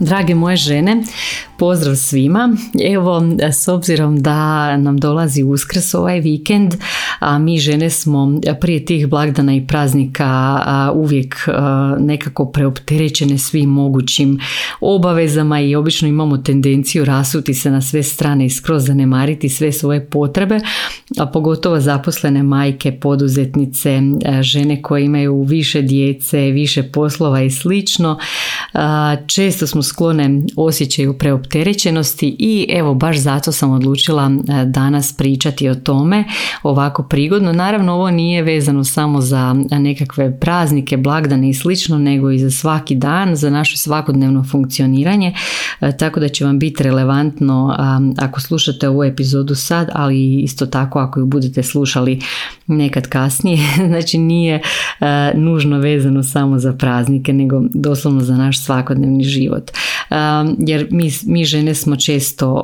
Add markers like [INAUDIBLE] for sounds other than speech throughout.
Drage moje žene, pozdrav svima. Evo, s obzirom da nam dolazi uskrs ovaj vikend, a mi žene smo prije tih blagdana i praznika uvijek nekako preopterećene svim mogućim obavezama i obično imamo tendenciju rasuti se na sve strane i skroz zanemariti sve svoje potrebe, a pogotovo zaposlene majke, poduzetnice, žene koje imaju više djece, više poslova i slično. Često smo sklone osjećaju preopterećenosti i evo baš zato sam odlučila danas pričati o tome ovako prigodno. Naravno ovo nije vezano samo za nekakve praznike, blagdane i slično, nego i za svaki dan, za naše svakodnevno funkcioniranje, e, tako da će vam biti relevantno ako slušate ovu epizodu sad, ali isto tako ako ju budete slušali nekad kasnije, [LAUGHS] znači nije e, nužno vezano samo za praznike, nego doslovno za naš svakodnevni život. Jer mi, mi žene smo često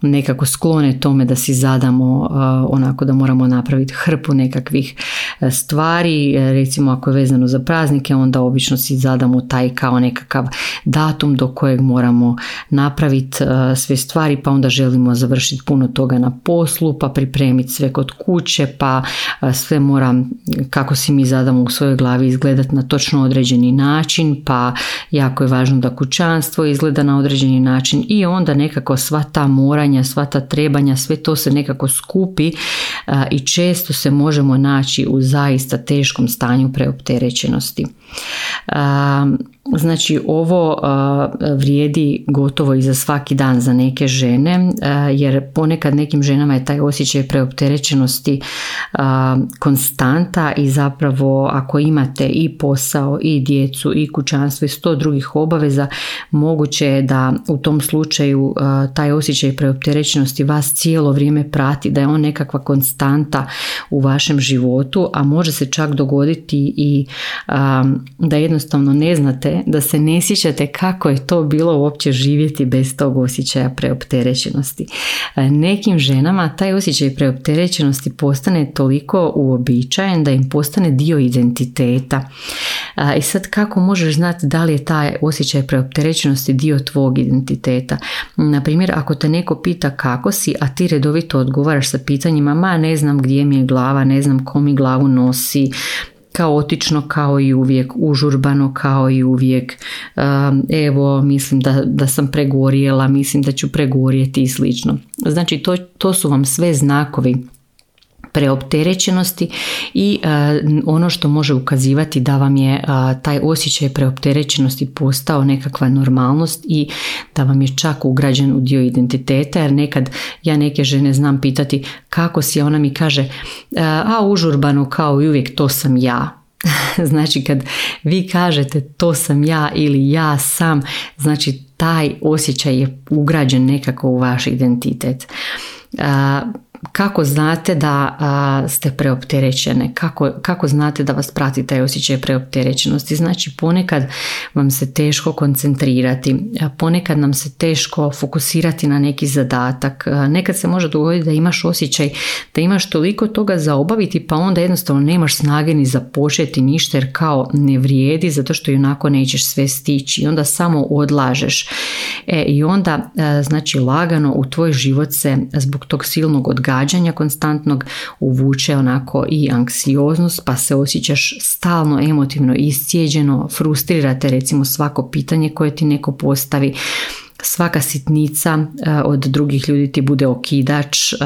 nekako sklone tome da si zadamo onako da moramo napraviti hrpu nekakvih e, stvari, e, recimo ako je vezano za praznike, onda obično si zadamo taj kao nekakav datum do kojeg moramo napraviti e, sve stvari, pa onda želimo završiti puno toga na poslu, pa pripremiti sve kod kuće, pa sve mora kako si mi zadamo u svojoj glavi izgledati na točno određeni način, pa jako je važno da kućanstvo izgleda na određeni način i onda nekako sva ta moranja, sva ta trebanja, sve to se nekako skupi i često se možemo naći u zaista teškom stanju preopterećenosti. Znači ovo vrijedi gotovo i za svaki dan za neke žene jer ponekad nekim ženama je taj osjećaj preopterećenosti konstanta i zapravo ako imate i posao i djecu i kućanstvo i sto drugih obaveza moguće je da u tom slučaju taj osjećaj preopterećenosti vas cijelo vrijeme prati da je on nekakva konstanta u vašem životu a može se čak dogoditi i da jednostavno ne znate da se ne sjećate kako je to bilo uopće živjeti bez tog osjećaja preopterećenosti. E, nekim ženama taj osjećaj preopterećenosti postane toliko uobičajen da im postane dio identiteta. E, I sad kako možeš znati da li je taj osjećaj preopterećenosti dio tvog identiteta? Na primjer, ako te neko pita kako si, a ti redovito odgovaraš sa pitanjima ma ne znam gdje mi je glava, ne znam ko mi glavu nosi, kaotično kao i uvijek, užurbano kao i uvijek, evo mislim da, da sam pregorjela, mislim da ću pregorjeti i slično. Znači to, to su vam sve znakovi preopterećenosti i e, ono što može ukazivati da vam je e, taj osjećaj preopterećenosti postao nekakva normalnost i da vam je čak ugrađen u dio identiteta jer nekad ja neke žene znam pitati kako si, ona mi kaže e, a užurbano kao i uvijek to sam ja. [LAUGHS] Znači kad vi kažete to sam ja ili ja sam, znači taj osjećaj je ugrađen nekako u vaš identitet kako znate da ste preopterećene, kako, kako znate da vas prati taj osjećaj preopterećenosti. Znači ponekad vam se teško koncentrirati, ponekad nam se teško fokusirati na neki zadatak, nekad se može dogoditi da imaš osjećaj da imaš toliko toga za obaviti pa onda jednostavno nemaš snage ni započeti ništa jer kao ne vrijedi zato što i onako nećeš sve stići i onda samo odlažeš. E, I onda znači lagano u tvoj život se zbog tog silnog odgađanja odgađanja konstantnog uvuče onako i anksioznost pa se osjećaš stalno emotivno iscijeđeno, frustrirate recimo svako pitanje koje ti neko postavi svaka sitnica e, od drugih ljudi ti bude okidač e,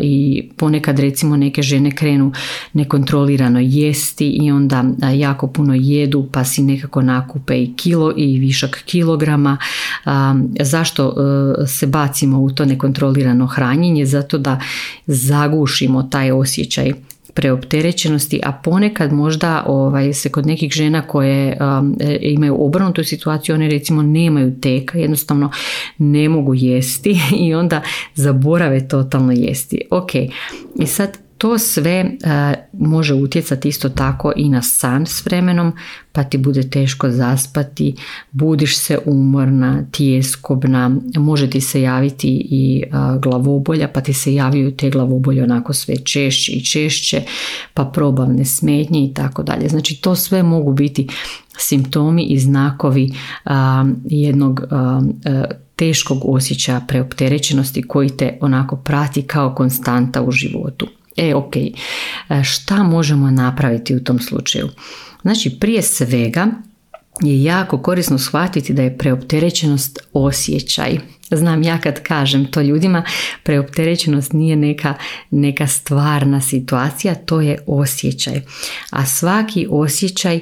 i ponekad recimo neke žene krenu nekontrolirano jesti i onda e, jako puno jedu pa si nekako nakupe i kilo i višak kilograma. Zašto se bacimo u to nekontrolirano hranjenje? Zato da zagušimo taj osjećaj preopterećenosti, a ponekad možda ovaj, se kod nekih žena koje um, e, imaju obrnutu situaciju, one recimo nemaju teka, jednostavno ne mogu jesti [LAUGHS] i onda zaborave totalno jesti. Ok, i sad to sve e, može utjecati isto tako i na san s vremenom, pa ti bude teško zaspati, budiš se umorna, tjeskobna, može ti se javiti i glavobolja, pa ti se javljaju te glavobolje onako sve češće i češće, pa probavne smetnje i tako dalje. Znači to sve mogu biti simptomi i znakovi jednog e, teškog osjećaja preopterećenosti koji te onako prati kao konstanta u životu. E, ok, e, šta možemo napraviti u tom slučaju? Znači, prije svega je jako korisno shvatiti da je preopterećenost osjećaj. Znam ja kad kažem to ljudima, preopterećenost nije neka, neka stvarna situacija, to je osjećaj. A svaki osjećaj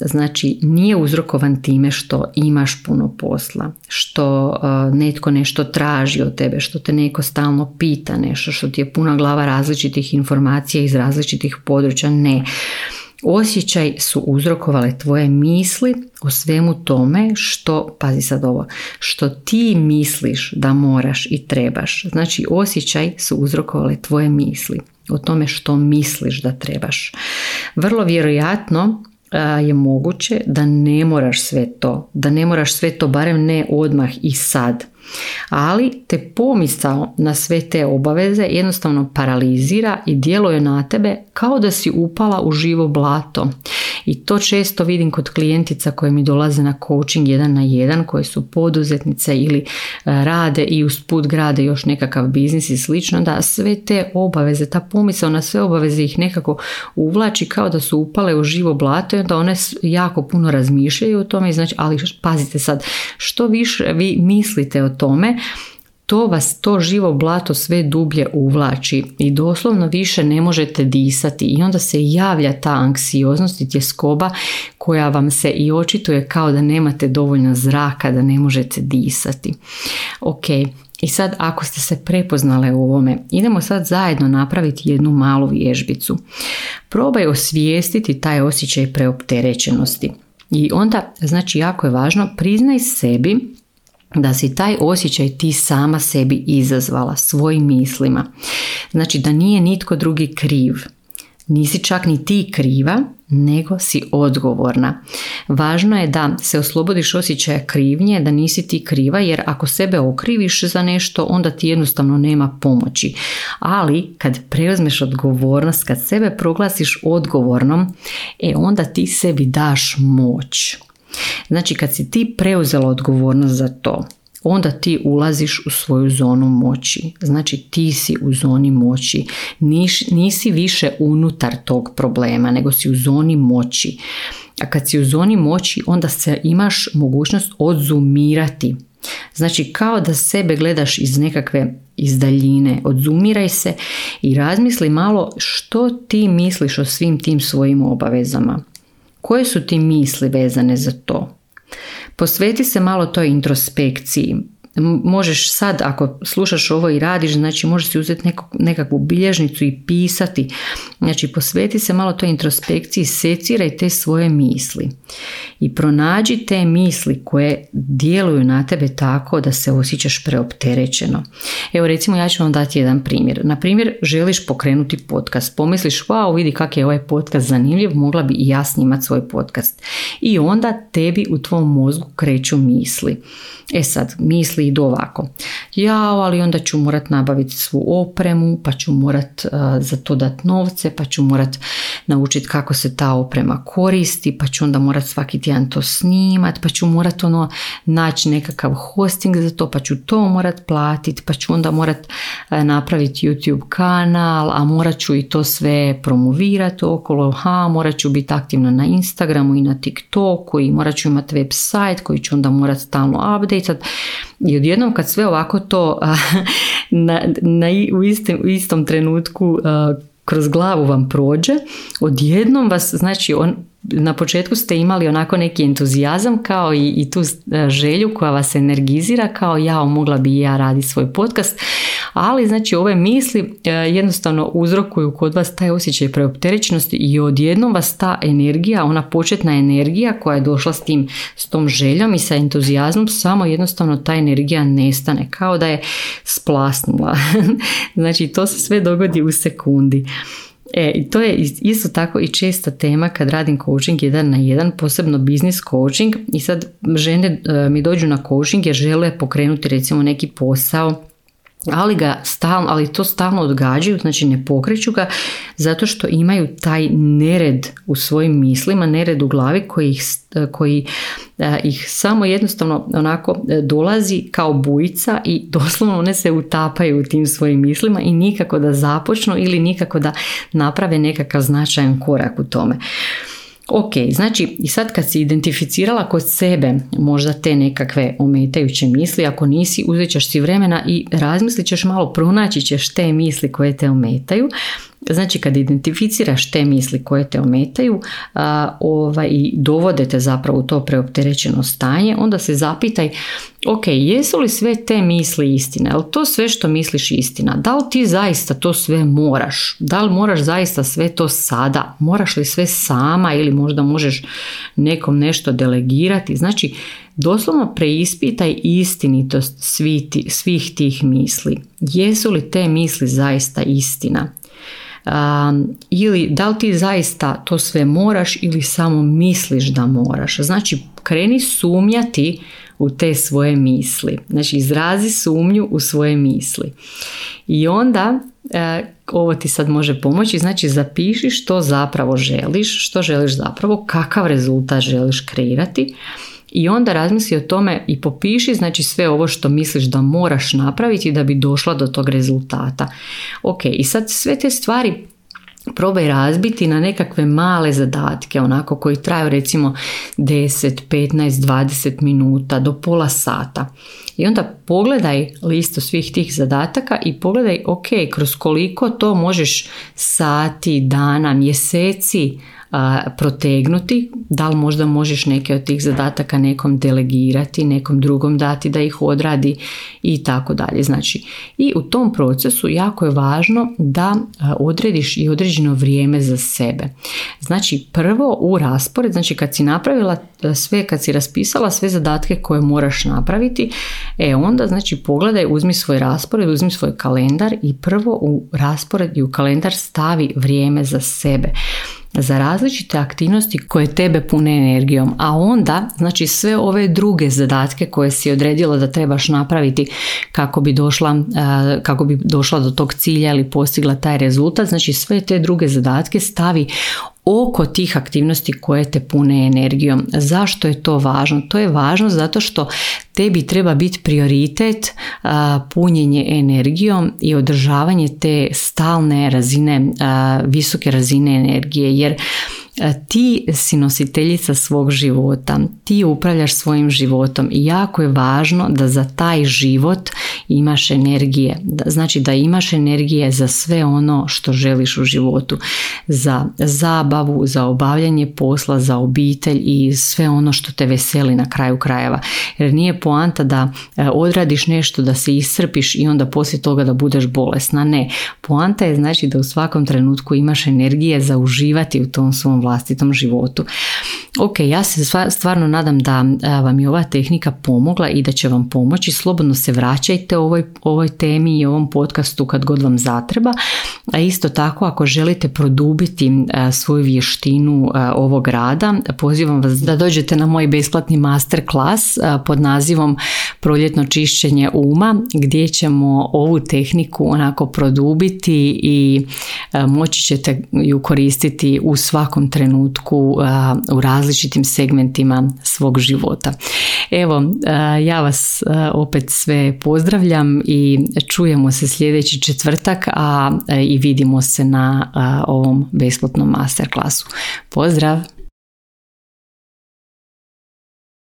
znači nije uzrokovan time što imaš puno posla, što netko nešto traži od tebe, što te neko stalno pita nešto, što ti je puna glava različitih informacija iz različitih područja, ne. Osjećaj su uzrokovale tvoje misli o svemu tome što, pazi sad ovo, što ti misliš da moraš i trebaš. Znači osjećaj su uzrokovale tvoje misli o tome što misliš da trebaš. Vrlo vjerojatno je moguće da ne moraš sve to, da ne moraš sve to, barem ne odmah i sad. Ali te pomisao na sve te obaveze jednostavno paralizira i djeluje na tebe kao da si upala u živo blato. I to često vidim kod klijentica koje mi dolaze na coaching jedan na jedan, koje su poduzetnice ili e, rade i usput grade još nekakav biznis i slično, da sve te obaveze, ta pomisao na sve obaveze ih nekako uvlači kao da su upale u živo blato i onda one jako puno razmišljaju o tome, znači, ali pazite sad, što više vi mislite o tome, to vas to živo blato sve dublje uvlači i doslovno više ne možete disati i onda se javlja ta anksioznost i tjeskoba koja vam se i očituje kao da nemate dovoljno zraka da ne možete disati. Ok, i sad ako ste se prepoznale u ovome, idemo sad zajedno napraviti jednu malu vježbicu. Probaj osvijestiti taj osjećaj preopterećenosti. I onda, znači jako je važno, priznaj sebi da si taj osjećaj ti sama sebi izazvala svojim mislima. Znači da nije nitko drugi kriv. Nisi čak ni ti kriva, nego si odgovorna. Važno je da se oslobodiš osjećaja krivnje, da nisi ti kriva, jer ako sebe okriviš za nešto, onda ti jednostavno nema pomoći. Ali kad preuzmeš odgovornost, kad sebe proglasiš odgovornom, e onda ti sebi daš moć. Znači kad si ti preuzela odgovornost za to, onda ti ulaziš u svoju zonu moći. Znači ti si u zoni moći. nisi više unutar tog problema, nego si u zoni moći. A kad si u zoni moći, onda se imaš mogućnost odzumirati. Znači kao da sebe gledaš iz nekakve izdaljine, odzumiraj se i razmisli malo što ti misliš o svim tim svojim obavezama. Koje su ti misli vezane za to? Posveti se malo toj introspekciji. Možeš sad, ako slušaš ovo i radiš, znači možeš si uzeti nekakvu bilježnicu i pisati. Znači posveti se malo toj introspekciji, seciraj te svoje misli i pronađi te misli koje djeluju na tebe tako da se osjećaš preopterećeno. Evo recimo ja ću vam dati jedan primjer. Na primjer, želiš pokrenuti podcast. Pomisliš, wow, vidi kak je ovaj podcast zanimljiv, mogla bi i ja snimati svoj podcast. I onda tebi u tvom mozgu kreću misli. E sad, misli idu ovako. Ja, ali onda ću morat nabaviti svu opremu, pa ću morat uh, za to dati novce, pa ću morat naučiti kako se ta oprema koristi, pa ću onda morat svaki tjedan to snimat, pa ću morat ono naći nekakav hosting za to, pa ću to morat platiti, pa ću onda morat uh, napraviti YouTube kanal, a morat ću i to sve promovirati okolo, ha, morat ću biti aktivna na Instagramu i na TikToku i morat ću imati website koji ću onda morat stalno update i odjednom kad sve ovako to [LAUGHS] na, na, u, istim, u istom trenutku kroz glavu vam prođe, odjednom vas, znači on, na početku ste imali onako neki entuzijazam kao i, i tu želju koja vas energizira kao ja mogla bi ja raditi svoj podcast, ali znači ove misli jednostavno uzrokuju kod vas taj osjećaj preopterećenosti i odjednom vas ta energija, ona početna energija koja je došla s tim, s tom željom i sa entuzijazmom, samo jednostavno ta energija nestane, kao da je splasnula. [LAUGHS] znači to se sve dogodi u sekundi. E, i to je isto tako i česta tema kad radim coaching jedan na jedan, posebno business coaching i sad žene e, mi dođu na coaching jer žele pokrenuti recimo neki posao ali ga stalno, ali to stalno odgađaju, znači ne pokreću ga zato što imaju taj nered u svojim mislima, nered u glavi koji ih, koji e, ih samo jednostavno onako e, dolazi kao bujica i [LAUGHS] doslovno one se utapaju u tim svojim mislima i nikako da započnu ili nikako da naprave nekakav značajan korak u tome. Ok, znači i sad kad si identificirala kod sebe možda te nekakve ometajuće misli, ako nisi uzet ćeš si vremena i razmislit ćeš malo, pronaći ćeš te misli koje te ometaju, Znači kad identificiraš te misli koje te ometaju a, ovaj, i dovodete zapravo u to preopterećeno stanje, onda se zapitaj ok, jesu li sve te misli istina? Je li to sve što misliš istina? Da li ti zaista to sve moraš? Da li moraš zaista sve to sada? Moraš li sve sama ili možda možeš nekom nešto delegirati? Znači, doslovno preispitaj istinitost svih tih misli. Jesu li te misli zaista istina? Ili da li ti zaista to sve moraš ili samo misliš da moraš. Znači kreni sumnjati u te svoje misli. Znači izrazi sumnju u svoje misli. I onda e, ovo ti sad može pomoći, znači zapiši što zapravo želiš, što želiš zapravo, kakav rezultat želiš kreirati i onda razmisli o tome i popiši znači sve ovo što misliš da moraš napraviti da bi došla do tog rezultata. Ok, i sad sve te stvari probaj razbiti na nekakve male zadatke, onako koji traju recimo 10, 15, 20 minuta do pola sata. I onda pogledaj listu svih tih zadataka i pogledaj ok, kroz koliko to možeš sati, dana, mjeseci protegnuti, da li možda možeš neke od tih zadataka nekom delegirati, nekom drugom dati da ih odradi i tako dalje. Znači, i u tom procesu jako je važno da odrediš i određeno vrijeme za sebe. Znači, prvo u raspored, znači kad si napravila sve, kad si raspisala sve zadatke koje moraš napraviti, e onda znači pogledaj, uzmi svoj raspored, uzmi svoj kalendar i prvo u raspored i u kalendar stavi vrijeme za sebe za različite aktivnosti koje tebe pune energijom, a onda znači sve ove druge zadatke koje si odredila da trebaš napraviti kako bi došla, e, kako bi došla do tog cilja ili postigla taj rezultat, znači sve te druge zadatke stavi oko tih aktivnosti koje te pune energijom. Zašto je to važno? To je važno zato što tebi treba biti prioritet punjenje energijom i održavanje te stalne razine, visoke razine energije jer ti si nositeljica svog života, ti upravljaš svojim životom i jako je važno da za taj život imaš energije. Znači da imaš energije za sve ono što želiš u životu. Za zabavu, za obavljanje posla, za obitelj i sve ono što te veseli na kraju krajeva. Jer nije poanta da e, odradiš nešto, da se iscrpiš i onda poslije toga da budeš bolesna. Ne. Poanta je znači da u svakom trenutku imaš energije za uživati u tom svom vlastitom životu. Ok, ja se stvarno nadam da vam je ova tehnika pomogla i da će vam pomoći. Slobodno se vraćajte ovoj, ovoj temi i ovom podcastu kad god vam zatreba. A isto tako ako želite produbiti svoju vještinu ovog rada, pozivam vas da dođete na moj besplatni masterclass pod nazivom Proljetno čišćenje uma gdje ćemo ovu tehniku onako produbiti i moći ćete ju koristiti u svakom trenutku u različitim segmentima svog života. Evo, ja vas opet sve pozdravljam i čujemo se sljedeći četvrtak, a i vidimo se na ovom besplatnom masterklasu. Pozdrav!